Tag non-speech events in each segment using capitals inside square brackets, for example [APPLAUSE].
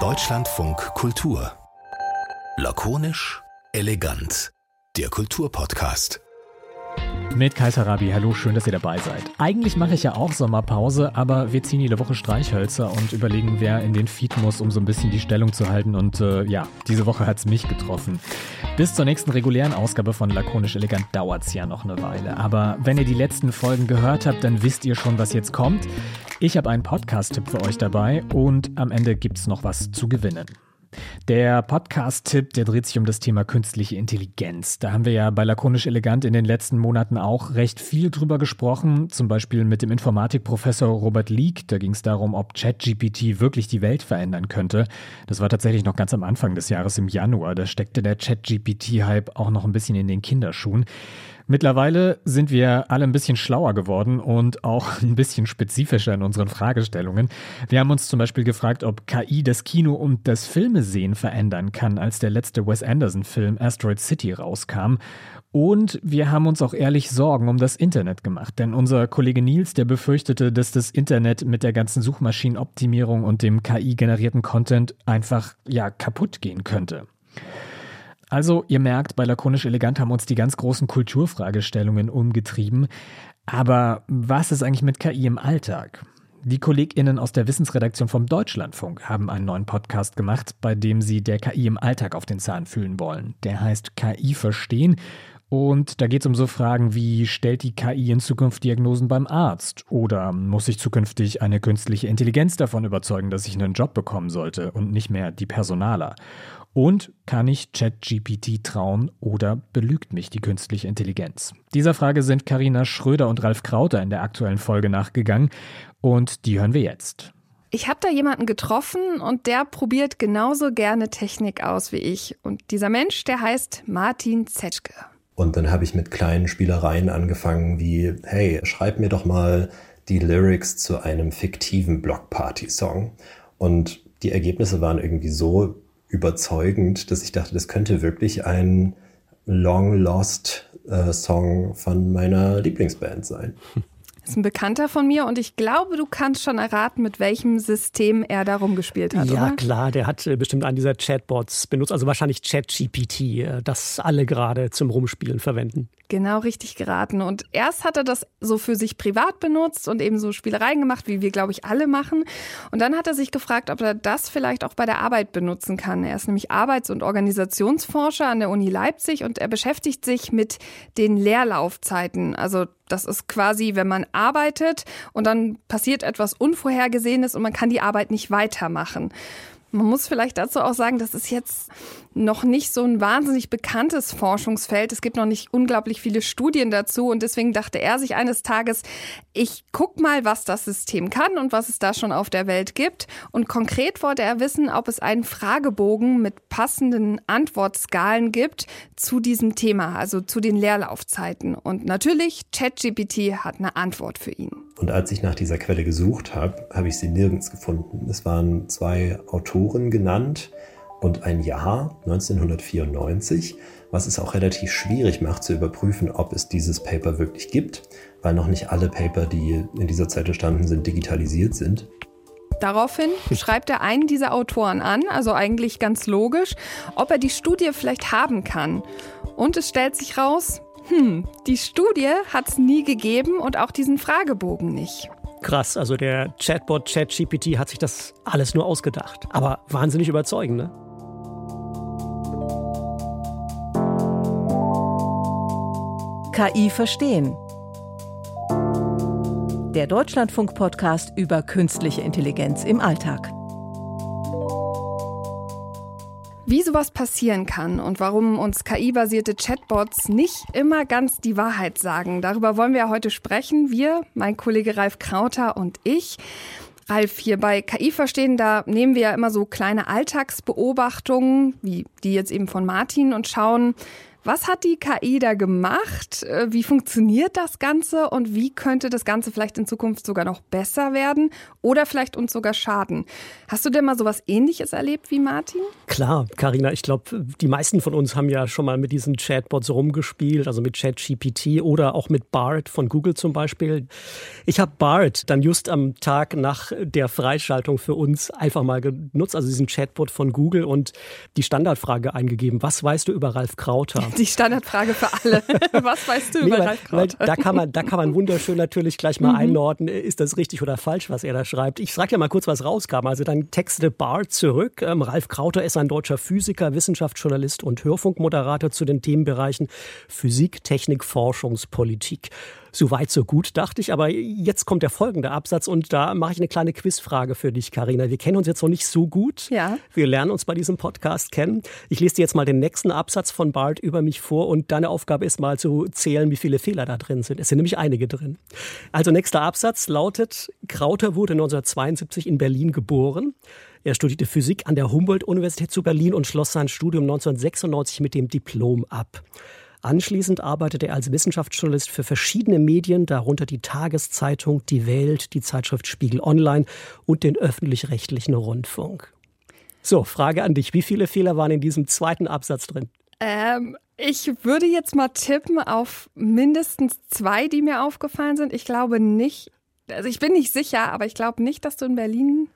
Deutschlandfunk Kultur. Lakonisch, elegant. Der Kulturpodcast. Mit Kaiser Rabi, hallo, schön, dass ihr dabei seid. Eigentlich mache ich ja auch Sommerpause, aber wir ziehen jede Woche Streichhölzer und überlegen, wer in den Feed muss, um so ein bisschen die Stellung zu halten. Und äh, ja, diese Woche hat es mich getroffen. Bis zur nächsten regulären Ausgabe von Lakonisch Elegant dauert es ja noch eine Weile. Aber wenn ihr die letzten Folgen gehört habt, dann wisst ihr schon, was jetzt kommt. Ich habe einen Podcast-Tipp für euch dabei und am Ende gibt es noch was zu gewinnen. Der Podcast-Tipp, der dreht sich um das Thema künstliche Intelligenz. Da haben wir ja bei Lakonisch Elegant in den letzten Monaten auch recht viel drüber gesprochen. Zum Beispiel mit dem Informatikprofessor Robert Leak. Da ging es darum, ob ChatGPT wirklich die Welt verändern könnte. Das war tatsächlich noch ganz am Anfang des Jahres im Januar. Da steckte der ChatGPT-Hype auch noch ein bisschen in den Kinderschuhen. Mittlerweile sind wir alle ein bisschen schlauer geworden und auch [LAUGHS] ein bisschen spezifischer in unseren Fragestellungen. Wir haben uns zum Beispiel gefragt, ob KI das Kino und das Filmesehen verändern kann, als der letzte Wes Anderson-Film Asteroid City rauskam. Und wir haben uns auch ehrlich Sorgen um das Internet gemacht, denn unser Kollege Nils, der befürchtete, dass das Internet mit der ganzen Suchmaschinenoptimierung und dem KI-generierten Content einfach ja kaputt gehen könnte. Also, ihr merkt, bei Lakonisch Elegant haben uns die ganz großen Kulturfragestellungen umgetrieben. Aber was ist eigentlich mit KI im Alltag? Die KollegInnen aus der Wissensredaktion vom Deutschlandfunk haben einen neuen Podcast gemacht, bei dem sie der KI im Alltag auf den Zahn fühlen wollen. Der heißt KI verstehen. Und da geht es um so Fragen wie, stellt die KI in Zukunft Diagnosen beim Arzt? Oder muss ich zukünftig eine künstliche Intelligenz davon überzeugen, dass ich einen Job bekommen sollte und nicht mehr die Personaler? Und kann ich ChatGPT trauen oder belügt mich die künstliche Intelligenz? Dieser Frage sind Karina Schröder und Ralf Krauter in der aktuellen Folge nachgegangen und die hören wir jetzt. Ich habe da jemanden getroffen und der probiert genauso gerne Technik aus wie ich. Und dieser Mensch, der heißt Martin Zetschke. Und dann habe ich mit kleinen Spielereien angefangen wie, hey, schreib mir doch mal die Lyrics zu einem fiktiven Blockparty-Song. Und die Ergebnisse waren irgendwie so überzeugend, dass ich dachte, das könnte wirklich ein Long Lost äh, Song von meiner Lieblingsband sein. Das [LAUGHS] ist ein Bekannter von mir und ich glaube, du kannst schon erraten, mit welchem System er darum gespielt hat. Ja, oder? klar, der hat äh, bestimmt einen dieser Chatbots benutzt, also wahrscheinlich ChatGPT, äh, das alle gerade zum Rumspielen verwenden. Genau richtig geraten. Und erst hat er das so für sich privat benutzt und eben so Spielereien gemacht, wie wir, glaube ich, alle machen. Und dann hat er sich gefragt, ob er das vielleicht auch bei der Arbeit benutzen kann. Er ist nämlich Arbeits- und Organisationsforscher an der Uni Leipzig und er beschäftigt sich mit den Leerlaufzeiten. Also das ist quasi, wenn man arbeitet und dann passiert etwas Unvorhergesehenes und man kann die Arbeit nicht weitermachen. Man muss vielleicht dazu auch sagen, das ist jetzt noch nicht so ein wahnsinnig bekanntes Forschungsfeld. Es gibt noch nicht unglaublich viele Studien dazu und deswegen dachte er sich eines Tages, ich guck mal, was das System kann und was es da schon auf der Welt gibt. Und konkret wollte er wissen, ob es einen Fragebogen mit passenden Antwortskalen gibt zu diesem Thema, also zu den Leerlaufzeiten. Und natürlich, ChatGPT hat eine Antwort für ihn. Und als ich nach dieser Quelle gesucht habe, habe ich sie nirgends gefunden. Es waren zwei Autoren genannt und ein Jahr 1994, was es auch relativ schwierig macht zu überprüfen, ob es dieses Paper wirklich gibt, weil noch nicht alle Paper, die in dieser Zeit entstanden sind, digitalisiert sind. Daraufhin schreibt er einen dieser Autoren an, also eigentlich ganz logisch, ob er die Studie vielleicht haben kann. Und es stellt sich raus, hm, die Studie hat es nie gegeben und auch diesen Fragebogen nicht. Krass, also der Chatbot ChatGPT hat sich das alles nur ausgedacht. Aber wahnsinnig überzeugend, ne? KI verstehen. Der Deutschlandfunk-Podcast über künstliche Intelligenz im Alltag. Wie sowas passieren kann und warum uns KI-basierte Chatbots nicht immer ganz die Wahrheit sagen, darüber wollen wir heute sprechen. Wir, mein Kollege Ralf Krauter und ich. Ralf, hier bei KI verstehen, da nehmen wir ja immer so kleine Alltagsbeobachtungen, wie die jetzt eben von Martin, und schauen, Was hat die KI da gemacht? Äh, wie funktioniert das Ganze und wie könnte das Ganze vielleicht in Zukunft sogar noch besser werden oder vielleicht uns sogar schaden? Hast du denn mal sowas ähnliches erlebt wie Martin? Klar, Karina, ich glaube, die meisten von uns haben ja schon mal mit diesen Chatbots rumgespielt, also mit ChatGPT oder auch mit BART von Google zum Beispiel. Ich habe BART dann just am Tag nach der Freischaltung für uns einfach mal genutzt, also diesen Chatbot von Google und die Standardfrage eingegeben. Was weißt du über Ralf Krauter? Die Standardfrage für alle. [LAUGHS] Was weißt du nee, über weil, Ralf da, kann man, da kann man wunderschön natürlich gleich mal mhm. einordnen, ist das richtig oder falsch, was er da schreibt. Ich sage ja mal kurz, was rauskam. Also dann textete Bart zurück. Ähm, Ralf Krauter ist ein deutscher Physiker, Wissenschaftsjournalist und Hörfunkmoderator zu den Themenbereichen Physik, Technik, Forschungspolitik. So weit, so gut, dachte ich. Aber jetzt kommt der folgende Absatz und da mache ich eine kleine Quizfrage für dich, Karina. Wir kennen uns jetzt noch nicht so gut. Ja. Wir lernen uns bei diesem Podcast kennen. Ich lese dir jetzt mal den nächsten Absatz von Bart über mich vor und deine Aufgabe ist mal zu zählen, wie viele Fehler da drin sind. Es sind nämlich einige drin. Also nächster Absatz lautet, Krauter wurde 1972 in Berlin geboren. Er studierte Physik an der Humboldt-Universität zu Berlin und schloss sein Studium 1996 mit dem Diplom ab. Anschließend arbeitete er als Wissenschaftsjournalist für verschiedene Medien, darunter die Tageszeitung, die Welt, die Zeitschrift Spiegel Online und den öffentlich-rechtlichen Rundfunk. So, Frage an dich. Wie viele Fehler waren in diesem zweiten Absatz drin? Ähm, ich würde jetzt mal tippen auf mindestens zwei, die mir aufgefallen sind. Ich glaube nicht, also ich bin nicht sicher, aber ich glaube nicht, dass du in Berlin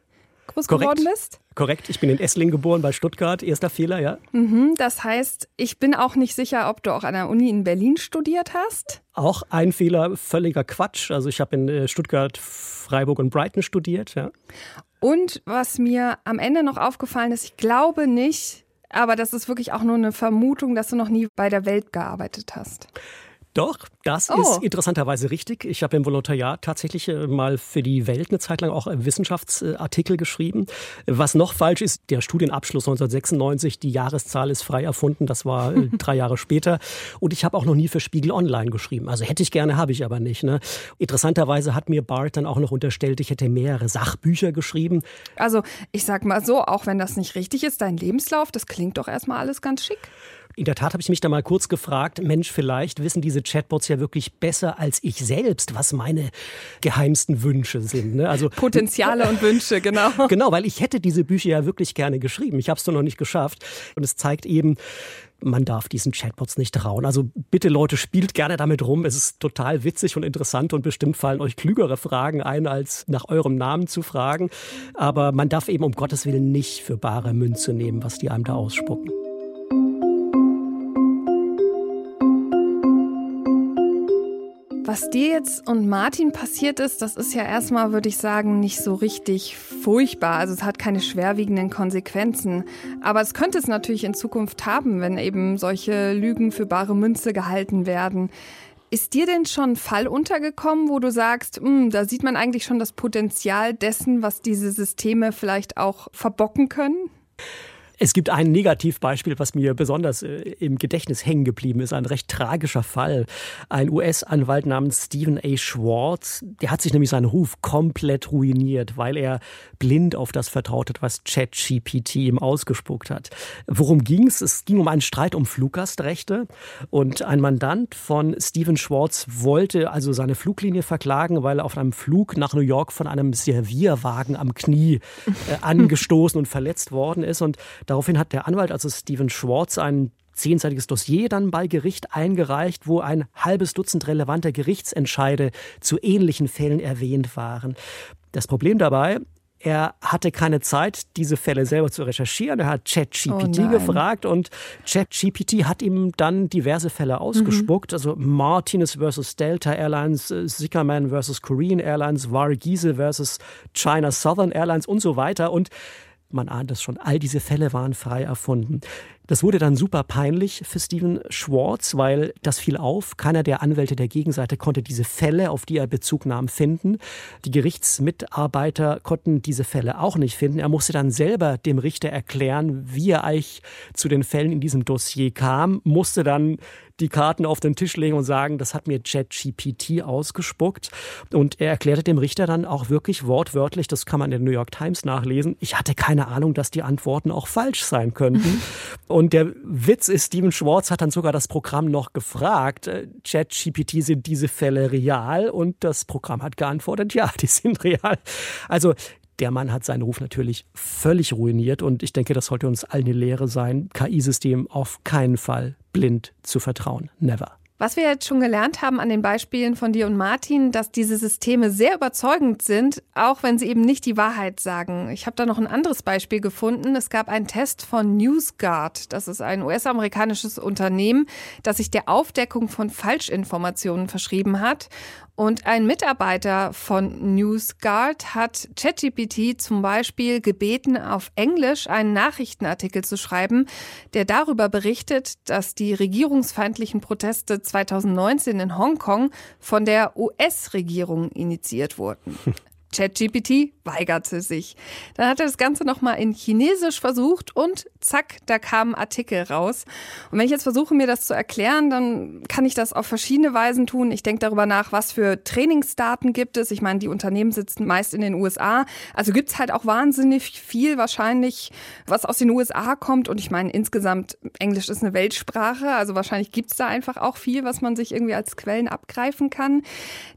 groß Korrekt. geworden bist. Korrekt, ich bin in Esslingen geboren, bei Stuttgart. Erster Fehler, ja. Mhm, das heißt, ich bin auch nicht sicher, ob du auch an der Uni in Berlin studiert hast. Auch ein Fehler, völliger Quatsch. Also ich habe in äh, Stuttgart, Freiburg und Brighton studiert, ja. Und was mir am Ende noch aufgefallen ist, ich glaube nicht, aber das ist wirklich auch nur eine Vermutung, dass du noch nie bei der Welt gearbeitet hast. Doch, das Oh. ist interessanterweise richtig. Ich habe im Volontariat tatsächlich äh, mal für die Welt eine Zeit lang auch äh, Wissenschaftsartikel geschrieben. Was noch falsch ist, der Studienabschluss 1996, die Jahreszahl ist frei erfunden, das war äh, [LAUGHS] drei Jahre später. Und ich habe auch noch nie für Spiegel Online geschrieben. Also hätte ich gerne, habe ich aber nicht. Ne? Interessanterweise hat mir Bart dann auch noch unterstellt, ich hätte mehrere Sachbücher geschrieben. Also ich sag mal so, auch wenn das nicht richtig ist, dein Lebenslauf, das klingt doch erstmal alles ganz schick. In der Tat habe ich mich da mal kurz gefragt, Mensch, vielleicht wissen diese Chatbots ja wirklich besser als ich selbst, was meine geheimsten Wünsche sind. Ne? Also Potenziale und Wünsche, genau. [LAUGHS] Genau, weil ich hätte diese Bücher ja wirklich gerne geschrieben. Ich habe es nur noch nicht geschafft. Und es zeigt eben, man darf diesen Chatbots nicht trauen. Also bitte Leute, spielt gerne damit rum. Es ist total witzig und interessant und bestimmt fallen euch klügere Fragen ein, als nach eurem Namen zu fragen. Aber man darf eben um Gottes Willen nicht für bare Münze nehmen, was die einem da ausspucken. Was dir jetzt und Martin passiert ist, das ist ja erstmal, würde ich sagen, nicht so richtig furchtbar. Also es hat keine schwerwiegenden Konsequenzen. Aber es könnte es natürlich in Zukunft haben, wenn eben solche Lügen für bare Münze gehalten werden. Ist dir denn schon ein Fall untergekommen, wo du sagst, "Hm, da sieht man eigentlich schon das Potenzial dessen, was diese Systeme vielleicht auch verbocken können? Es gibt ein Negativbeispiel, was mir besonders äh, im Gedächtnis hängen geblieben ist. Ein recht tragischer Fall. Ein US-Anwalt namens Stephen A. Schwartz, der hat sich nämlich seinen Ruf komplett ruiniert, weil er blind auf das vertraut hat, was ChatGPT ihm ausgespuckt hat. Worum ging es? Es ging um einen Streit um Fluggastrechte und ein Mandant von Stephen Schwartz wollte also seine Fluglinie verklagen, weil er auf einem Flug nach New York von einem Servierwagen am Knie äh, [LAUGHS] angestoßen und verletzt worden ist und Daraufhin hat der Anwalt, also Stephen Schwartz, ein zehnseitiges Dossier dann bei Gericht eingereicht, wo ein halbes Dutzend relevanter Gerichtsentscheide zu ähnlichen Fällen erwähnt waren. Das Problem dabei, er hatte keine Zeit, diese Fälle selber zu recherchieren. Er hat ChatGPT Oh gefragt und ChatGPT hat ihm dann diverse Fälle ausgespuckt. Also Martinez versus Delta Airlines, äh, Sickerman versus Korean Airlines, Varghese versus China Southern Airlines und so weiter. Und man ahnt es schon, all diese Fälle waren frei erfunden. Das wurde dann super peinlich für Steven Schwartz, weil das fiel auf. Keiner der Anwälte der Gegenseite konnte diese Fälle, auf die er Bezug nahm, finden. Die Gerichtsmitarbeiter konnten diese Fälle auch nicht finden. Er musste dann selber dem Richter erklären, wie er eigentlich zu den Fällen in diesem Dossier kam, musste dann die Karten auf den Tisch legen und sagen, das hat mir ChatGPT ausgespuckt. Und er erklärte dem Richter dann auch wirklich wortwörtlich, das kann man in der New York Times nachlesen, ich hatte keine Ahnung, dass die Antworten auch falsch sein könnten. und der Witz ist, Steven Schwartz hat dann sogar das Programm noch gefragt, äh, ChatGPT sind diese Fälle real? Und das Programm hat geantwortet, ja, die sind real. Also der Mann hat seinen Ruf natürlich völlig ruiniert und ich denke, das sollte uns allen eine Lehre sein, KI-System auf keinen Fall blind zu vertrauen. Never. Was wir jetzt schon gelernt haben an den Beispielen von dir und Martin, dass diese Systeme sehr überzeugend sind, auch wenn sie eben nicht die Wahrheit sagen. Ich habe da noch ein anderes Beispiel gefunden. Es gab einen Test von NewsGuard. Das ist ein US-amerikanisches Unternehmen, das sich der Aufdeckung von Falschinformationen verschrieben hat. Und ein Mitarbeiter von NewsGuard hat ChatGPT zum Beispiel gebeten, auf Englisch einen Nachrichtenartikel zu schreiben, der darüber berichtet, dass die regierungsfeindlichen Proteste 2019 in Hongkong von der US-Regierung initiiert wurden. [LAUGHS] ChatGPT weigerte sich. Dann hat er das Ganze nochmal in Chinesisch versucht und zack, da kam ein Artikel raus. Und wenn ich jetzt versuche, mir das zu erklären, dann kann ich das auf verschiedene Weisen tun. Ich denke darüber nach, was für Trainingsdaten gibt es. Ich meine, die Unternehmen sitzen meist in den USA. Also gibt es halt auch wahnsinnig viel wahrscheinlich, was aus den USA kommt. Und ich meine, insgesamt, Englisch ist eine Weltsprache. Also wahrscheinlich gibt es da einfach auch viel, was man sich irgendwie als Quellen abgreifen kann.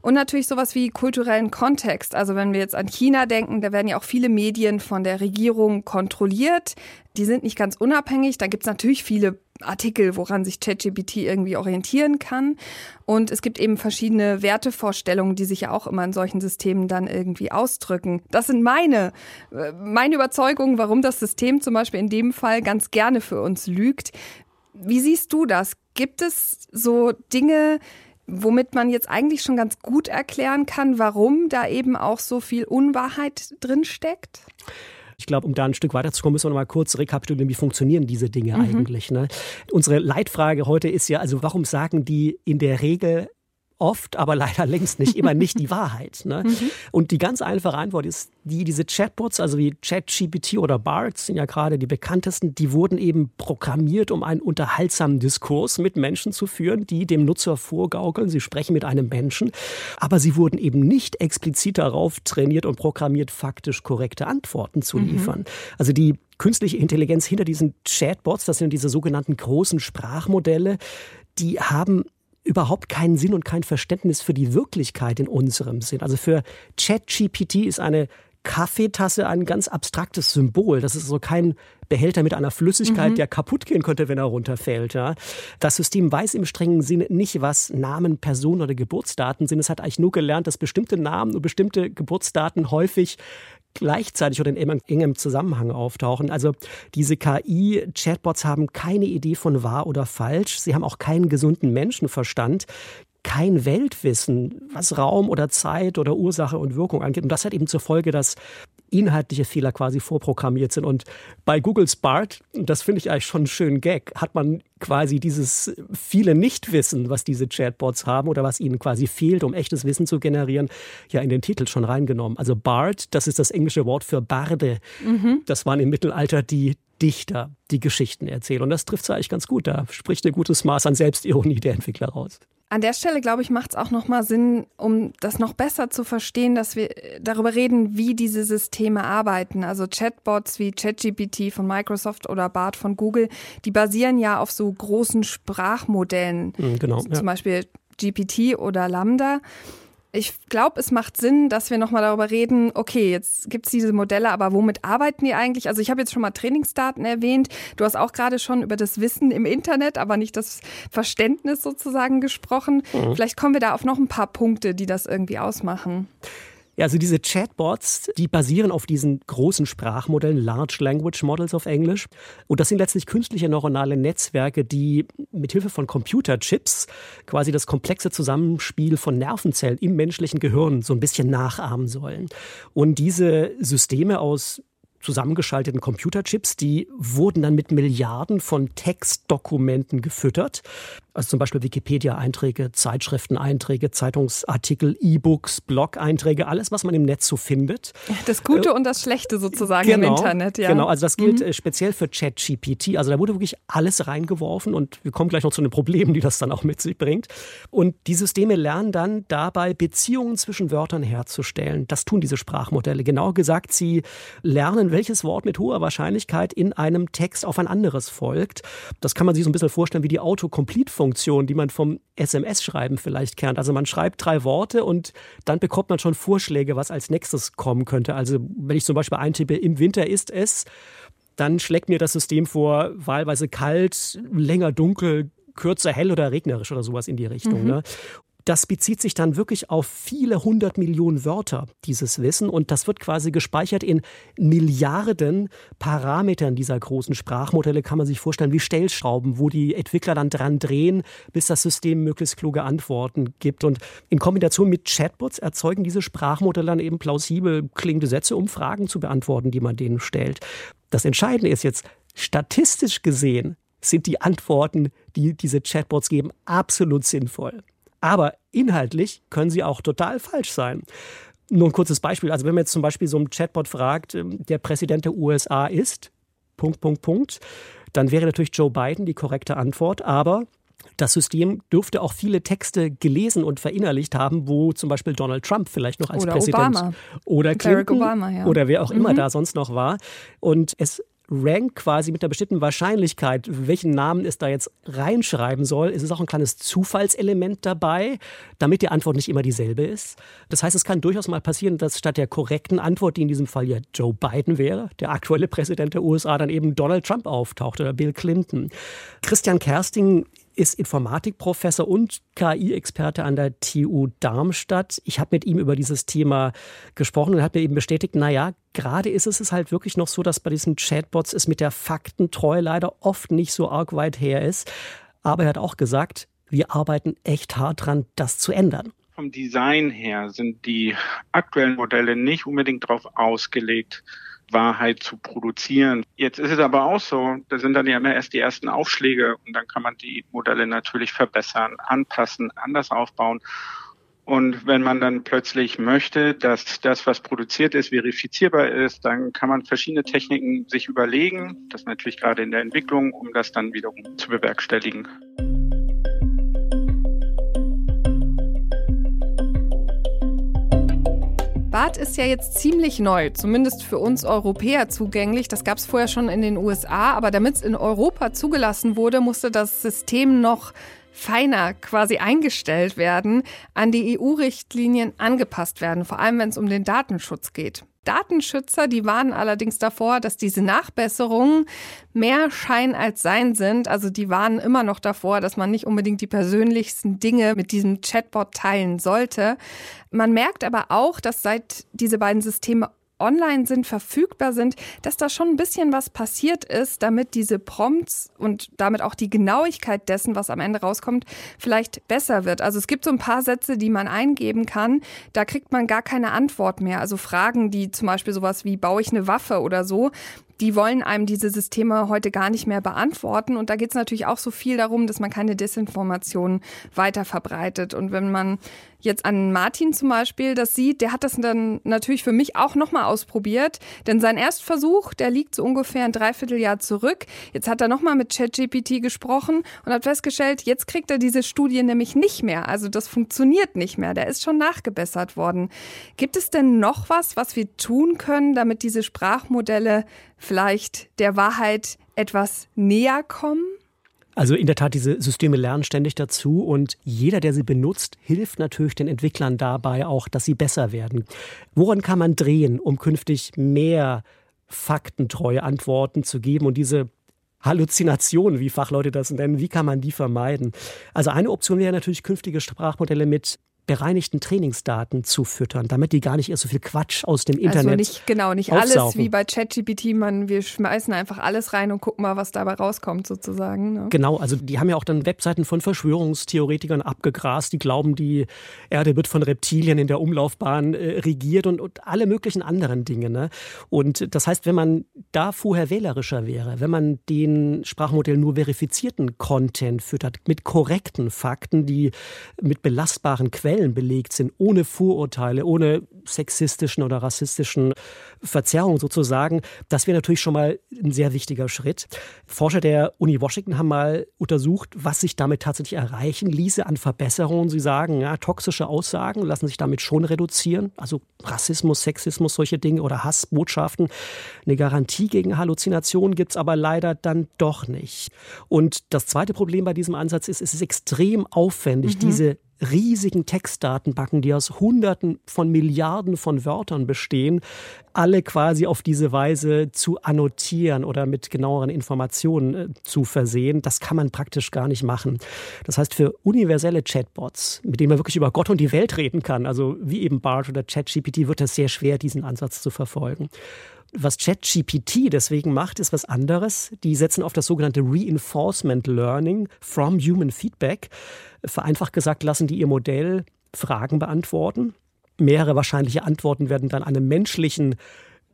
Und natürlich sowas wie kulturellen Kontext. Also wenn wir jetzt an China denken, da werden ja auch viele Medien von der Regierung kontrolliert. Die sind nicht ganz unabhängig. Da gibt es natürlich viele Artikel, woran sich ChatGPT irgendwie orientieren kann. Und es gibt eben verschiedene Wertevorstellungen, die sich ja auch immer in solchen Systemen dann irgendwie ausdrücken. Das sind meine, äh, meine Überzeugungen, warum das System zum Beispiel in dem Fall ganz gerne für uns lügt. Wie siehst du das? Gibt es so Dinge, womit man jetzt eigentlich schon ganz gut erklären kann, warum da eben auch so viel Unwahrheit drin steckt? Ich glaube, um da ein Stück weiterzukommen, müssen wir noch mal kurz rekapitulieren, wie funktionieren diese Dinge mhm. eigentlich. Ne? Unsere Leitfrage heute ist ja, also warum sagen die in der Regel oft, aber leider längst nicht immer nicht die [LAUGHS] Wahrheit. Ne? Mhm. Und die ganz einfache Antwort ist, die, diese Chatbots, also wie ChatGPT oder BART, sind ja gerade die bekanntesten, die wurden eben programmiert, um einen unterhaltsamen Diskurs mit Menschen zu führen, die dem Nutzer vorgaukeln, sie sprechen mit einem Menschen, aber sie wurden eben nicht explizit darauf trainiert und programmiert, faktisch korrekte Antworten zu mhm. liefern. Mhm. Also die künstliche Intelligenz hinter diesen Chatbots, das sind diese sogenannten großen Sprachmodelle, die haben überhaupt keinen Sinn und kein Verständnis für die Wirklichkeit in unserem Sinn. Also für ChatGPT ist eine Kaffeetasse ein ganz abstraktes Symbol. Das ist so kein Behälter mit einer Flüssigkeit, mhm. der kaputt gehen könnte, wenn er runterfällt. Ja. Das System weiß im strengen Sinne nicht, was Namen, Personen oder Geburtsdaten sind. Es hat eigentlich nur gelernt, dass bestimmte Namen und bestimmte Geburtsdaten häufig gleichzeitig oder in engem Zusammenhang auftauchen. Also diese KI-Chatbots haben keine Idee von wahr oder falsch. Sie haben auch keinen gesunden Menschenverstand kein Weltwissen, was Raum oder Zeit oder Ursache und Wirkung angeht. Und das hat eben zur Folge, dass inhaltliche Fehler quasi vorprogrammiert sind. Und bei Googles BART, das finde ich eigentlich schon einen schönen Gag, hat man quasi dieses viele Nichtwissen, was diese Chatbots haben oder was ihnen quasi fehlt, um echtes Wissen zu generieren, ja in den Titel schon reingenommen. Also BART, das ist das englische Wort für Barde. Mhm. Das waren im Mittelalter die Dichter, die Geschichten erzählen. Und das trifft es eigentlich ganz gut. Da spricht ein gutes Maß an Selbstironie der Entwickler raus. An der Stelle, glaube ich, macht es auch nochmal Sinn, um das noch besser zu verstehen, dass wir darüber reden, wie diese Systeme arbeiten. Also Chatbots wie ChatGPT von Microsoft oder BART von Google, die basieren ja auf so großen Sprachmodellen. Mhm, genau. Zum ja. Beispiel GPT oder Lambda ich glaube, es macht Sinn, dass wir nochmal darüber reden, okay, jetzt gibt es diese Modelle, aber womit arbeiten die eigentlich? Also ich habe jetzt schon mal Trainingsdaten erwähnt. Du hast auch gerade schon über das Wissen im Internet, aber nicht das Verständnis sozusagen gesprochen. Mhm. Vielleicht kommen wir da auf noch ein paar Punkte, die das irgendwie ausmachen. Ja, also diese Chatbots, die basieren auf diesen großen Sprachmodellen, Large Language Models auf Englisch. Und das sind letztlich künstliche neuronale Netzwerke, die mithilfe von Computerchips quasi das komplexe Zusammenspiel von Nervenzellen im menschlichen Gehirn so ein bisschen nachahmen sollen. Und diese Systeme aus zusammengeschalteten Computerchips, die wurden dann mit Milliarden von Textdokumenten gefüttert. Also zum Beispiel Wikipedia-Einträge, Zeitschriften-Einträge, Zeitungsartikel, E-Books, Blog-Einträge, alles, was man im Netz so findet. Das Gute äh, und das Schlechte sozusagen genau, im Internet, ja. Genau, also das gilt mhm. Äh, speziell für ChatGPT. Also da wurde wirklich alles reingeworfen und wir kommen gleich noch zu den Problemen, die das dann auch mit sich bringt. Und die Systeme lernen dann dabei, Beziehungen zwischen Wörtern herzustellen. Das tun diese Sprachmodelle. Genau gesagt, sie lernen, welches Wort mit hoher Wahrscheinlichkeit in einem Text auf ein anderes folgt. Das kann man sich so ein bisschen vorstellen wie die Autocomplete-Funktion, die man vom SMS-Schreiben vielleicht kennt. Also man schreibt drei Worte und dann bekommt man schon Vorschläge, was als nächstes kommen könnte. Also wenn ich zum Beispiel eintippe, im Winter ist es, dann schlägt mir das System vor, wahlweise kalt, länger dunkel, kürzer hell oder regnerisch oder sowas in die Richtung. Mhm. Ne? Das bezieht sich dann wirklich auf viele hundert Millionen Wörter, dieses Wissen. Und das wird quasi gespeichert in Milliarden Parametern dieser großen Sprachmodelle, kann man sich vorstellen, wie Stellschrauben, wo die Entwickler dann dran drehen, bis das System möglichst kluge Antworten gibt. Und in Kombination mit Chatbots erzeugen diese Sprachmodelle dann eben plausibel klingende Sätze, um Fragen zu beantworten, die man denen stellt. Das Entscheidende ist jetzt, statistisch gesehen sind die Antworten, die diese Chatbots geben, absolut sinnvoll. Aber inhaltlich können sie auch total falsch sein. Nur ein kurzes Beispiel. Also wenn man jetzt zum Beispiel so einen Chatbot fragt, ähm, der Präsident der USA ist, Punkt, Punkt, Punkt, dann wäre natürlich Joe Biden die korrekte Antwort. Aber das System dürfte auch viele Texte gelesen und verinnerlicht haben, wo zum Beispiel Donald Trump vielleicht noch als oder Präsident Obama. oder Clinton Obama, ja. oder wer auch immer mhm. da sonst noch war. Und es rankt quasi mit einer bestimmten Wahrscheinlichkeit, welchen Namen es da jetzt reinschreiben soll. Es ist auch ein kleines Zufallselement dabei, damit die Antwort nicht immer dieselbe ist. Das heißt, es kann durchaus mal passieren, dass statt der korrekten Antwort, die in diesem Fall ja Joe Biden wäre, der aktuelle Präsident der USA, dann eben Donald Trump auftaucht oder Bill Clinton. Christian Kersting ist Informatikprofessor und KI-Experte an der TU Darmstadt. Ich habe mit ihm über dieses Thema gesprochen und hat mir eben bestätigt, naja, gerade ist es, halt wirklich noch so, dass bei diesen Chatbots es mit der Faktentreue leider oft nicht so arg weit her ist. Aber er hat auch gesagt, wir arbeiten echt hart dran, das zu ändern. Vom Design her sind die aktuellen Modelle nicht unbedingt darauf ausgelegt, Wahrheit zu produzieren. Jetzt ist es aber auch so, da sind dann ja immer erst die ersten Aufschläge und dann kann man die Modelle natürlich verbessern, anpassen, anders aufbauen. Und wenn man dann plötzlich möchte, dass das, was produziert ist, verifizierbar ist, dann kann man verschiedene Techniken sich überlegen, das natürlich gerade in der Entwicklung, um das dann wiederum zu bewerkstelligen. BART ist ja jetzt ziemlich neu, zumindest für uns Europäer zugänglich. Das gab es vorher schon in den USA, aber damit es in Europa zugelassen wurde, musste das System noch feiner quasi eingestellt werden, an die EU-Richtlinien angepasst werden, vor allem wenn es um den Datenschutz geht. Datenschützer, die warnen allerdings davor, dass diese Nachbesserungen mehr Schein als Sein sind. Also die warnen immer noch davor, dass man nicht unbedingt die persönlichsten Dinge mit diesem Chatbot teilen sollte. Man merkt aber auch, dass seit diese beiden Systeme online sind, verfügbar sind, dass da schon ein bisschen was passiert ist, damit diese Prompts und damit auch die Genauigkeit dessen, was am Ende rauskommt, vielleicht besser wird. Also es gibt so ein paar Sätze, die man eingeben kann, da kriegt man gar keine Antwort mehr. Also Fragen, die zum Beispiel sowas wie, baue ich eine Waffe oder so, die wollen einem diese Systeme heute gar nicht mehr beantworten. Und da geht es natürlich auch so viel darum, dass man keine Desinformation weiter verbreitet. Und wenn man jetzt an Martin zum Beispiel das sieht, der hat das dann natürlich für mich auch nochmal ausprobiert. Denn sein Erstversuch, der liegt so ungefähr ein Dreivierteljahr zurück. Jetzt hat er nochmal mit ChatGPT gesprochen und hat festgestellt, jetzt kriegt er diese Studie nämlich nicht mehr. Also das funktioniert nicht mehr. Der ist schon nachgebessert worden. Gibt es denn noch was, was wir tun können, damit diese Sprachmodelle vielleicht der Wahrheit etwas näher kommen? Also in der Tat, diese Systeme lernen ständig dazu und jeder, der sie benutzt, hilft natürlich den Entwicklern dabei auch, dass sie besser werden. Woran kann man drehen, um künftig mehr faktentreue Antworten zu geben und diese Halluzinationen, wie Fachleute das nennen, wie kann man die vermeiden? Also eine Option wäre natürlich künftige Sprachmodelle mit bereinigten Trainingsdaten zu füttern, damit die gar nicht erst so viel Quatsch aus dem Internet. Also nicht, genau, nicht aufsaugen. alles wie bei ChatGPT, man, wir schmeißen einfach alles rein und gucken mal, was dabei rauskommt, sozusagen. Ne? Genau, also die haben ja auch dann Webseiten von Verschwörungstheoretikern abgegrast, die glauben, die Erde wird von Reptilien in der Umlaufbahn äh, regiert und, und alle möglichen anderen Dinge. Ne? Und das heißt, wenn man da vorher wählerischer wäre, wenn man den Sprachmodell nur verifizierten Content füttert, mit korrekten Fakten, die mit belastbaren Quellen belegt sind, ohne Vorurteile, ohne sexistischen oder rassistischen Verzerrungen sozusagen, das wäre natürlich schon mal ein sehr wichtiger Schritt. Forscher der Uni Washington haben mal untersucht, was sich damit tatsächlich erreichen ließe an Verbesserungen. Sie sagen, ja, toxische Aussagen lassen sich damit schon reduzieren, also Rassismus, Sexismus, solche Dinge oder Hassbotschaften. Eine Garantie gegen Halluzinationen gibt es aber leider dann doch nicht. Und das zweite Problem bei diesem Ansatz ist, es ist extrem aufwendig, mhm. diese riesigen Textdatenbanken, die aus Hunderten von Milliarden von Wörtern bestehen, alle quasi auf diese Weise zu annotieren oder mit genaueren Informationen äh, zu versehen. Das kann man praktisch gar nicht machen. Das heißt, für universelle Chatbots, mit denen man wirklich über Gott und die Welt reden kann, also wie eben BART oder ChatGPT, wird es sehr schwer, diesen Ansatz zu verfolgen. Was ChatGPT deswegen macht, ist was anderes. Die setzen auf das sogenannte Reinforcement Learning from Human Feedback. Vereinfacht gesagt lassen die ihr Modell Fragen beantworten. Mehrere wahrscheinliche Antworten werden dann einem menschlichen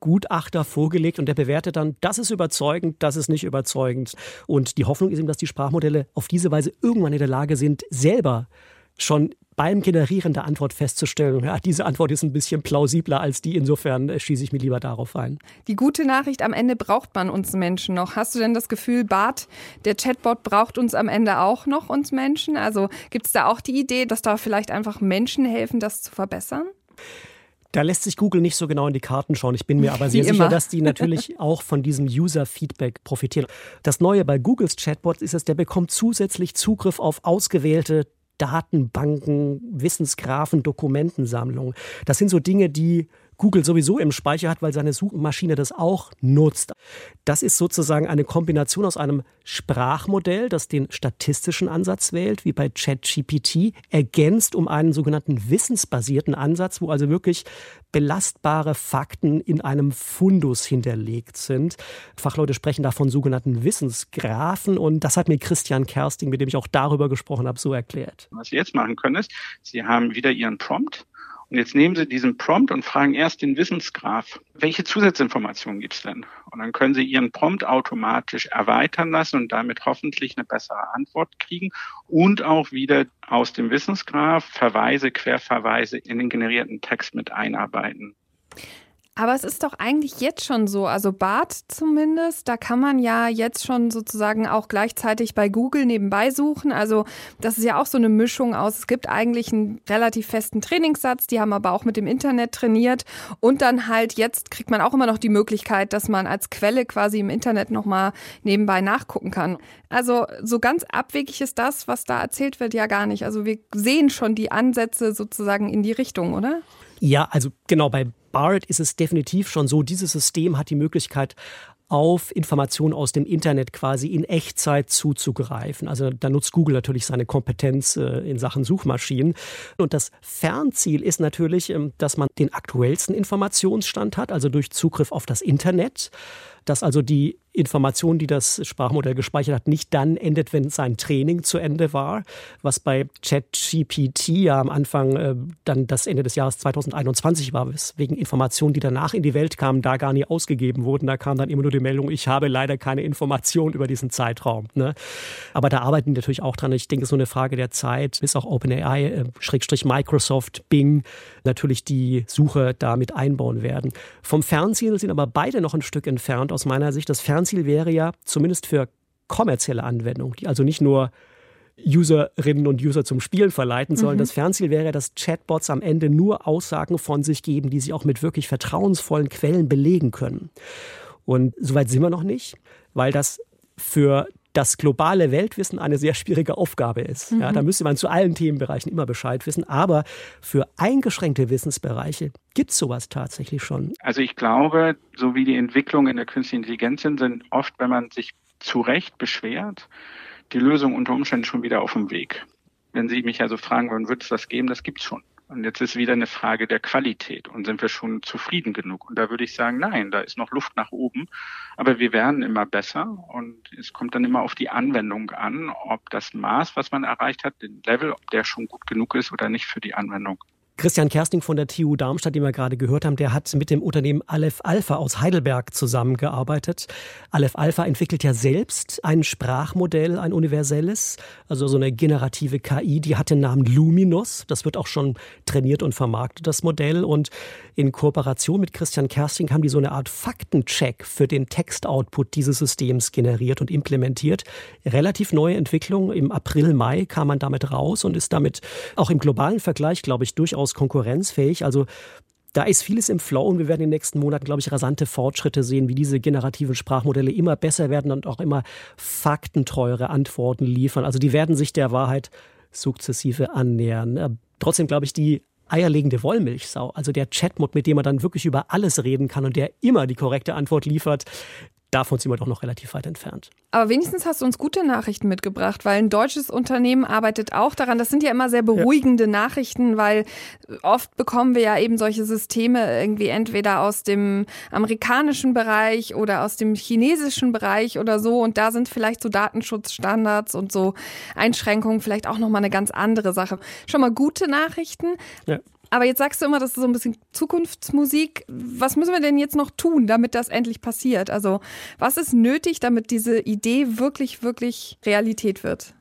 Gutachter vorgelegt und der bewertet dann, das ist überzeugend, das ist nicht überzeugend. Und die Hoffnung ist eben, dass die Sprachmodelle auf diese Weise irgendwann in der Lage sind, selber schon beim Generieren der Antwort festzustellen, ja, diese Antwort ist ein bisschen plausibler als die, insofern äh, schieße ich mir lieber darauf ein. Die gute Nachricht, am Ende braucht man uns Menschen noch. Hast du denn das Gefühl, Bart, der Chatbot braucht uns am Ende auch noch, uns Menschen? Also gibt es da auch die Idee, dass da vielleicht einfach Menschen helfen, das zu verbessern? Da lässt sich Google nicht so genau in die Karten schauen. Ich bin mir [LAUGHS] aber sehr sicher, dass die natürlich [LAUGHS] auch von diesem User-Feedback profitieren. Das Neue bei Googles Chatbot ist, dass der bekommt zusätzlich Zugriff auf ausgewählte Datenbanken, Wissensgrafen, Dokumentensammlungen. Das sind so Dinge, die Google sowieso im Speicher hat, weil seine Suchmaschine das auch nutzt. Das ist sozusagen eine Kombination aus einem Sprachmodell, das den statistischen Ansatz wählt, wie bei ChatGPT, ergänzt um einen sogenannten wissensbasierten Ansatz, wo also wirklich belastbare Fakten in einem Fundus hinterlegt sind. Fachleute sprechen da von sogenannten Wissensgrafen und das hat mir Christian Kersting, mit dem ich auch darüber gesprochen habe, so erklärt. Was Sie jetzt machen können, ist, Sie haben wieder Ihren Prompt und jetzt nehmen Sie diesen Prompt und fragen erst den Wissensgraph, welche Zusatzinformationen gibt es denn? Und dann können Sie Ihren Prompt automatisch erweitern lassen und damit hoffentlich eine bessere Antwort kriegen und auch wieder aus dem Wissensgraph Verweise, Querverweise in den generierten Text mit einarbeiten. Aber es ist doch eigentlich jetzt schon so, also Bart zumindest, da kann man ja jetzt schon sozusagen auch gleichzeitig bei Google nebenbei suchen. Also das ist ja auch so eine Mischung aus, es gibt eigentlich einen relativ festen Trainingssatz, die haben aber auch mit dem Internet trainiert und dann halt jetzt kriegt man auch immer noch die Möglichkeit, dass man als Quelle quasi im Internet nochmal nebenbei nachgucken kann. Also so ganz abwegig ist das, was da erzählt wird, ja gar nicht. Also wir sehen schon die Ansätze sozusagen in die Richtung, oder? Ja, also genau, bei BART ist es definitiv schon so, dieses System hat die Möglichkeit, auf Informationen aus dem Internet quasi in Echtzeit zuzugreifen. Also da nutzt Google natürlich seine Kompetenz äh, in Sachen Suchmaschinen. Und das Fernziel ist natürlich, ähm, dass man den aktuellsten Informationsstand hat, also durch Zugriff auf das Internet dass also die Information, die das Sprachmodell gespeichert hat, nicht dann endet, wenn sein Training zu Ende war, was bei ChatGPT ja am Anfang äh, dann das Ende des Jahres 2021 war, weswegen Informationen, die danach in die Welt kamen, da gar nie ausgegeben wurden. Da kam dann immer nur die Meldung, ich habe leider keine Information über diesen Zeitraum. Ne? Aber da arbeiten die natürlich auch dran. Ich denke, es ist so eine Frage der Zeit, bis auch OpenAI, äh, Schrägstrich Microsoft, Bing natürlich die Suche damit einbauen werden. Vom Fernziel sind aber beide noch ein Stück entfernt aus meiner Sicht. Das Fernziel wäre ja zumindest für kommerzielle Anwendungen, die also nicht nur Userinnen und User zum Spielen verleiten sollen. Mhm. Das Fernziel wäre, dass Chatbots am Ende nur Aussagen von sich geben, die sie auch mit wirklich vertrauensvollen Quellen belegen können. Und soweit sind wir noch nicht, weil das für das globale Weltwissen eine sehr schwierige Aufgabe ist. Mhm. Ja, da müsste man zu allen Themenbereichen immer Bescheid wissen. Aber für eingeschränkte Wissensbereiche gibt es sowas tatsächlich schon. Also ich glaube, so wie die Entwicklungen in der künstlichen Intelligenz sind, sind oft, wenn man sich zu Recht beschwert, die Lösungen unter Umständen schon wieder auf dem Weg. wenn Sie mich also fragen würden, wird es das geben, das gibt's schon. Und jetzt ist wieder eine Frage der Qualität. Und sind wir schon zufrieden genug? Und da würde ich sagen, nein, da ist noch Luft nach oben. Aber wir werden immer besser. Und es kommt dann immer auf die Anwendung an, ob das Maß, was man erreicht hat, den Level, ob der schon gut genug ist oder nicht für die Anwendung. Christian Kersting von der TU Darmstadt, den wir gerade gehört haben, der hat mit dem Unternehmen Aleph Alpha aus Heidelberg zusammengearbeitet. Aleph Alpha entwickelt ja selbst ein Sprachmodell, ein universelles, also so eine generative KI, die hat den Namen Luminos. Das wird auch schon trainiert und vermarktet, das Modell. Und in Kooperation mit Christian Kersting haben die so eine Art Faktencheck für den Textoutput dieses Systems generiert und implementiert. Relativ neue Entwicklung. Im April, Mai kam man damit raus und ist damit auch im globalen Vergleich, glaube ich, durchaus durchaus konkurrenzfähig. Also da ist vieles im Flow und wir werden in den nächsten Monaten, glaube ich, rasante Fortschritte sehen, wie diese generativen Sprachmodelle immer besser werden und auch immer faktentreuere Antworten liefern. Also die werden sich der Wahrheit sukzessive annähern. Äh, trotzdem glaube ich, die eierlegende Wollmilchsau, also der Chatbot, mit dem man dann wirklich über alles reden kann und der immer die korrekte Antwort liefert, davon sind wir doch noch relativ weit entfernt. Aber wenigstens hast du uns gute Nachrichten mitgebracht, weil ein deutsches Unternehmen arbeitet auch daran. Das sind ja immer sehr beruhigende ja. Nachrichten, weil oft bekommen wir ja eben solche Systeme irgendwie entweder aus dem amerikanischen Bereich oder aus dem chinesischen Bereich oder so. Und da sind vielleicht so Datenschutzstandards und so Einschränkungen vielleicht auch nochmal eine ganz andere Sache. Schon mal gute Nachrichten. Ja. Aber jetzt sagst du immer, das ist so ein bisschen Zukunftsmusik. Was müssen wir denn jetzt noch tun, damit das endlich passiert? Also was ist nötig, damit diese Idee wirklich, wirklich Realität wird?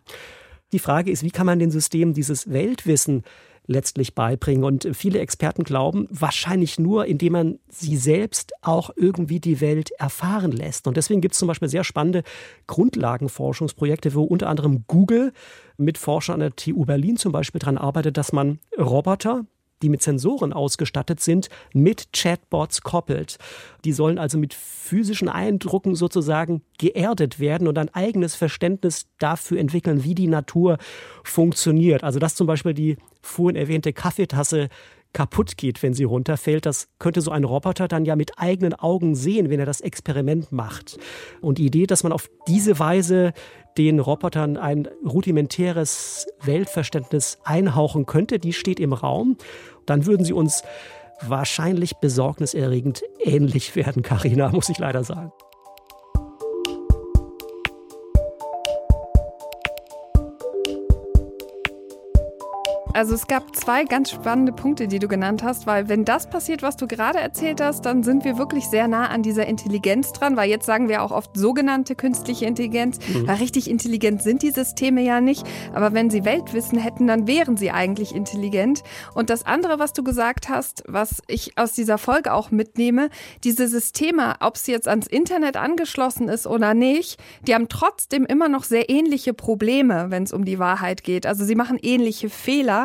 Die Frage ist, wie kann man den Systemen dieses Weltwissen letztlich beibringen. Und viele Experten glauben, wahrscheinlich nur, indem man sie selbst auch irgendwie die Welt erfahren lässt. Und deswegen gibt es zum Beispiel sehr spannende Grundlagenforschungsprojekte, wo unter anderem Google mit Forschern an der TU Berlin zum Beispiel daran arbeitet, dass man Roboter, die mit Sensoren ausgestattet sind, mit Chatbots koppelt. Die sollen also mit physischen Eindrücken sozusagen geerdet werden und ein eigenes Verständnis dafür entwickeln, wie die Natur funktioniert. Also dass zum Beispiel die vorhin erwähnte Kaffeetasse kaputt geht, wenn sie runterfällt. Das könnte so ein Roboter dann ja mit eigenen Augen sehen, wenn er das Experiment macht. Und die Idee, dass man auf diese Weise den Robotern ein rudimentäres Weltverständnis einhauchen könnte, die steht im Raum. Dann würden sie uns wahrscheinlich besorgniserregend ähnlich werden, Karina, [LAUGHS] muss ich leider sagen. Also es gab zwei ganz spannende Punkte, die du genannt hast, weil wenn das passiert, was du gerade erzählt hast, dann sind wir wirklich sehr nah an dieser Intelligenz dran, weil jetzt sagen wir auch oft sogenannte künstliche Intelligenz, mhm. weil richtig intelligent sind die Systeme ja nicht, aber wenn sie Weltwissen hätten, dann wären sie eigentlich intelligent. Und das andere, was du gesagt hast, was ich aus dieser Folge auch mitnehme, diese Systeme, ob sie jetzt ans Internet angeschlossen ist oder nicht, die haben trotzdem immer noch sehr ähnliche Probleme, wenn es um die Wahrheit geht. Also sie machen ähnliche Fehler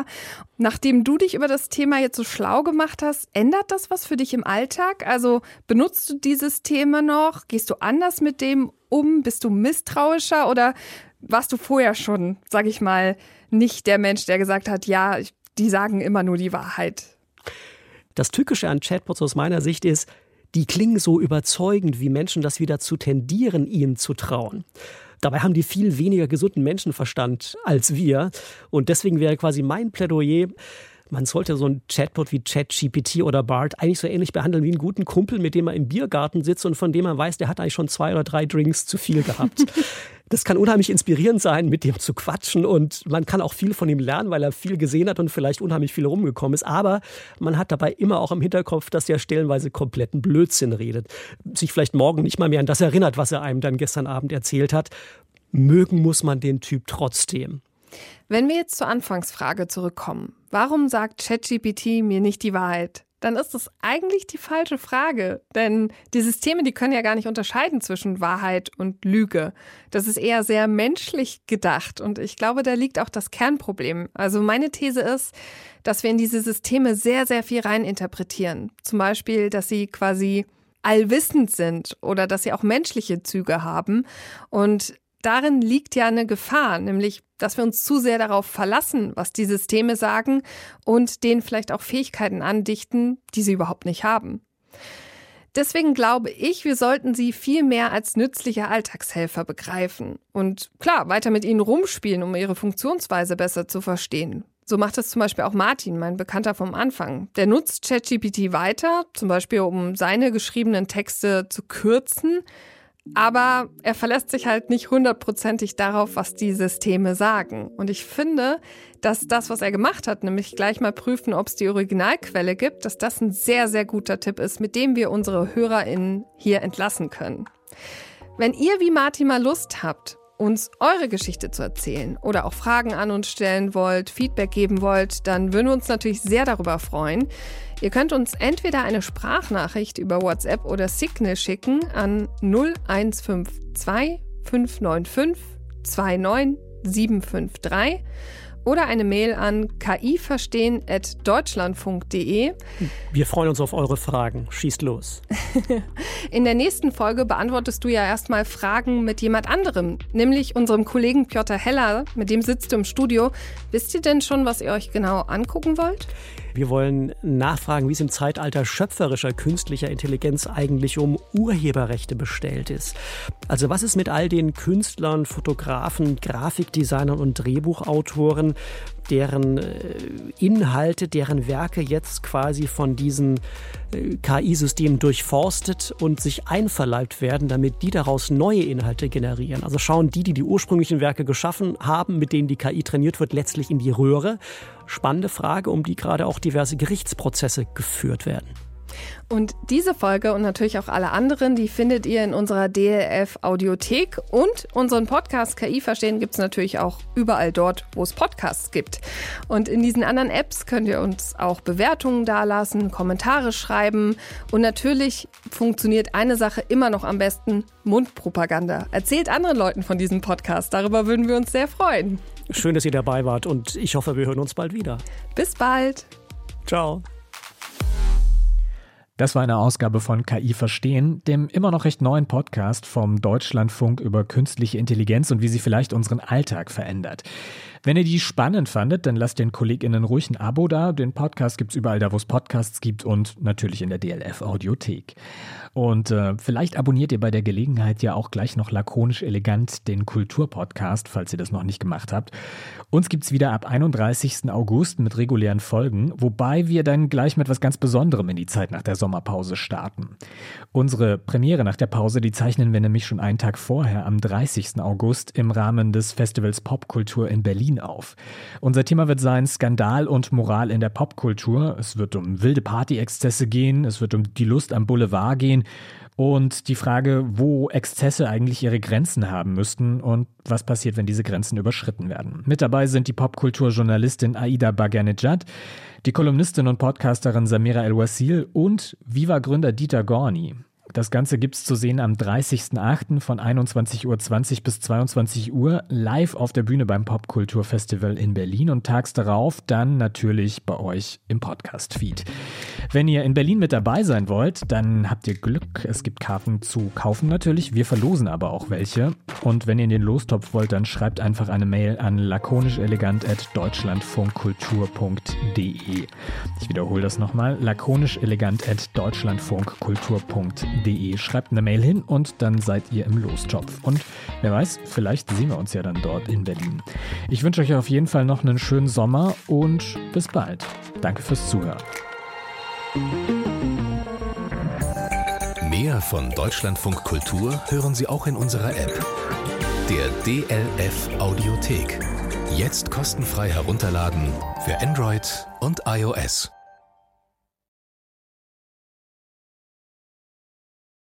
Nachdem du dich über das Thema jetzt so schlau gemacht hast, ändert das was für dich im Alltag? Also benutzt du dieses Thema noch? Gehst du anders mit dem um? Bist du misstrauischer oder warst du vorher schon, sag ich mal, nicht der Mensch, der gesagt hat, ja, die sagen immer nur die Wahrheit? Das Tückische an Chatbots aus meiner Sicht ist, die klingen so überzeugend, wie Menschen das wieder zu tendieren, ihnen zu trauen. Dabei haben die viel weniger gesunden Menschenverstand als wir. Und deswegen wäre quasi mein Plädoyer, man sollte so ein Chatbot wie ChatGPT oder BART eigentlich so ähnlich behandeln wie einen guten Kumpel, mit dem man im Biergarten sitzt und von dem man weiß, der hat eigentlich schon zwei oder drei Drinks zu viel gehabt. [LAUGHS] Das kann unheimlich inspirierend sein, mit dem zu quatschen und man kann auch viel von ihm lernen, weil er viel gesehen hat und vielleicht unheimlich viel rumgekommen ist. Aber man hat dabei immer auch im Hinterkopf, dass er stellenweise kompletten Blödsinn redet. Sich vielleicht morgen nicht mal mehr an das erinnert, was er einem dann gestern Abend erzählt hat. Mögen muss man den Typ trotzdem. Wenn wir jetzt zur Anfangsfrage zurückkommen, warum sagt ChatGPT mir nicht die Wahrheit? Dann ist das eigentlich die falsche Frage. Denn die Systeme, die können ja gar nicht unterscheiden zwischen Wahrheit und Lüge. Das ist eher sehr menschlich gedacht. Und ich glaube, da liegt auch das Kernproblem. Also meine These ist, dass wir in diese Systeme sehr, sehr viel reininterpretieren. Zum Beispiel, dass sie quasi allwissend sind oder dass sie auch menschliche Züge haben. Und darin liegt ja eine Gefahr, nämlich, dass wir uns zu sehr darauf verlassen, was die Systeme sagen und denen vielleicht auch Fähigkeiten andichten, die sie überhaupt nicht haben. Deswegen glaube ich, wir sollten sie viel mehr als nützliche Alltagshelfer begreifen. Und klar, weiter mit ihnen rumspielen, um ihre Funktionsweise besser zu verstehen. So macht es zum Beispiel auch Martin, mein Bekannter vom Anfang. Der nutzt ChatGPT weiter, zum Beispiel um seine geschriebenen Texte zu kürzen. Aber er verlässt sich halt nicht hundertprozentig darauf, was die Systeme sagen. Und ich finde, dass das, was er gemacht hat, nämlich gleich mal prüfen, ob es die Originalquelle gibt, dass das ein sehr, sehr guter Tipp ist, mit dem wir unsere HörerInnen hier entlassen können. Wenn ihr wie Martin mal Lust habt, uns eure Geschichte zu erzählen oder auch Fragen an uns stellen wollt, Feedback geben wollt, dann würden wir uns natürlich sehr darüber freuen. Ihr könnt uns entweder eine Sprachnachricht über WhatsApp oder Signal schicken an 0152 595 29753 oder eine Mail an kiverstehen.deutschlandfunk.de. Wir freuen uns auf eure Fragen. Schießt los. [LAUGHS] In der nächsten Folge beantwortest du ja erstmal Fragen mit jemand anderem, nämlich unserem Kollegen Piotr Heller. Mit dem sitzt du im Studio. Wisst ihr denn schon, was ihr euch genau angucken wollt? Wir wollen nachfragen, wie es im Zeitalter schöpferischer künstlicher Intelligenz eigentlich um Urheberrechte bestellt ist. Also was ist mit all den Künstlern, Fotografen, Grafikdesignern und Drehbuchautoren, deren äh, Inhalte, deren Werke jetzt quasi von diesen äh, KI-Systemen durchforstet und sich einverleibt werden, damit die daraus neue Inhalte generieren. Also schauen die, die die ursprünglichen Werke geschaffen haben, mit denen die KI trainiert wird, letztlich in die Röhre. Spannende Frage, um die gerade auch diverse Gerichtsprozesse geführt werden. Und diese Folge und natürlich auch alle anderen, die findet ihr in unserer DLF Audiothek und unseren Podcast KI verstehen gibt es natürlich auch überall dort, wo es Podcasts gibt. Und in diesen anderen Apps könnt ihr uns auch Bewertungen dalassen, Kommentare schreiben und natürlich funktioniert eine Sache immer noch am besten, Mundpropaganda. Erzählt anderen Leuten von diesem Podcast, darüber würden wir uns sehr freuen. Schön, dass ihr dabei wart und ich hoffe, wir hören uns bald wieder. Bis bald. Ciao. Das war eine Ausgabe von KI Verstehen, dem immer noch recht neuen Podcast vom Deutschlandfunk über künstliche Intelligenz und wie sie vielleicht unseren Alltag verändert. Wenn ihr die spannend fandet, dann lasst den KollegInnen ruhig ein Abo da. Den Podcast gibt es überall da, wo es Podcasts gibt und natürlich in der DLF Audiothek. Und äh, vielleicht abonniert ihr bei der Gelegenheit ja auch gleich noch lakonisch elegant den Kulturpodcast, falls ihr das noch nicht gemacht habt. Uns gibt es wieder ab 31. August mit regulären Folgen, wobei wir dann gleich mit etwas ganz Besonderem in die Zeit nach der Sommerpause starten. Unsere Premiere nach der Pause, die zeichnen wir nämlich schon einen Tag vorher, am 30. August, im Rahmen des Festivals Popkultur in Berlin auf. Unser Thema wird sein Skandal und Moral in der Popkultur. Es wird um wilde Partyexzesse gehen, es wird um die Lust am Boulevard gehen und die Frage, wo Exzesse eigentlich ihre Grenzen haben müssten und was passiert, wenn diese Grenzen überschritten werden. Mit dabei sind die Popkulturjournalistin Aida Baganejad, die Kolumnistin und Podcasterin Samira El-Wasil und Viva-Gründer Dieter Gorni. Das Ganze gibt es zu sehen am 30.08. von 21.20 Uhr bis 22 Uhr live auf der Bühne beim Popkulturfestival in Berlin und tags darauf dann natürlich bei euch im Podcast-Feed. Wenn ihr in Berlin mit dabei sein wollt, dann habt ihr Glück. Es gibt Karten zu kaufen natürlich. Wir verlosen aber auch welche. Und wenn ihr in den Lostopf wollt, dann schreibt einfach eine Mail an lakonischelegant.deutschlandfunkkultur.de. Ich wiederhole das nochmal. lakonischelegant.deutschlandfunkkultur.de. Schreibt eine Mail hin und dann seid ihr im Lostopf. Und wer weiß, vielleicht sehen wir uns ja dann dort in Berlin. Ich wünsche euch auf jeden Fall noch einen schönen Sommer und bis bald. Danke fürs Zuhören. Mehr von Deutschlandfunk Kultur hören Sie auch in unserer App. Der DLF Audiothek. Jetzt kostenfrei herunterladen für Android und iOS.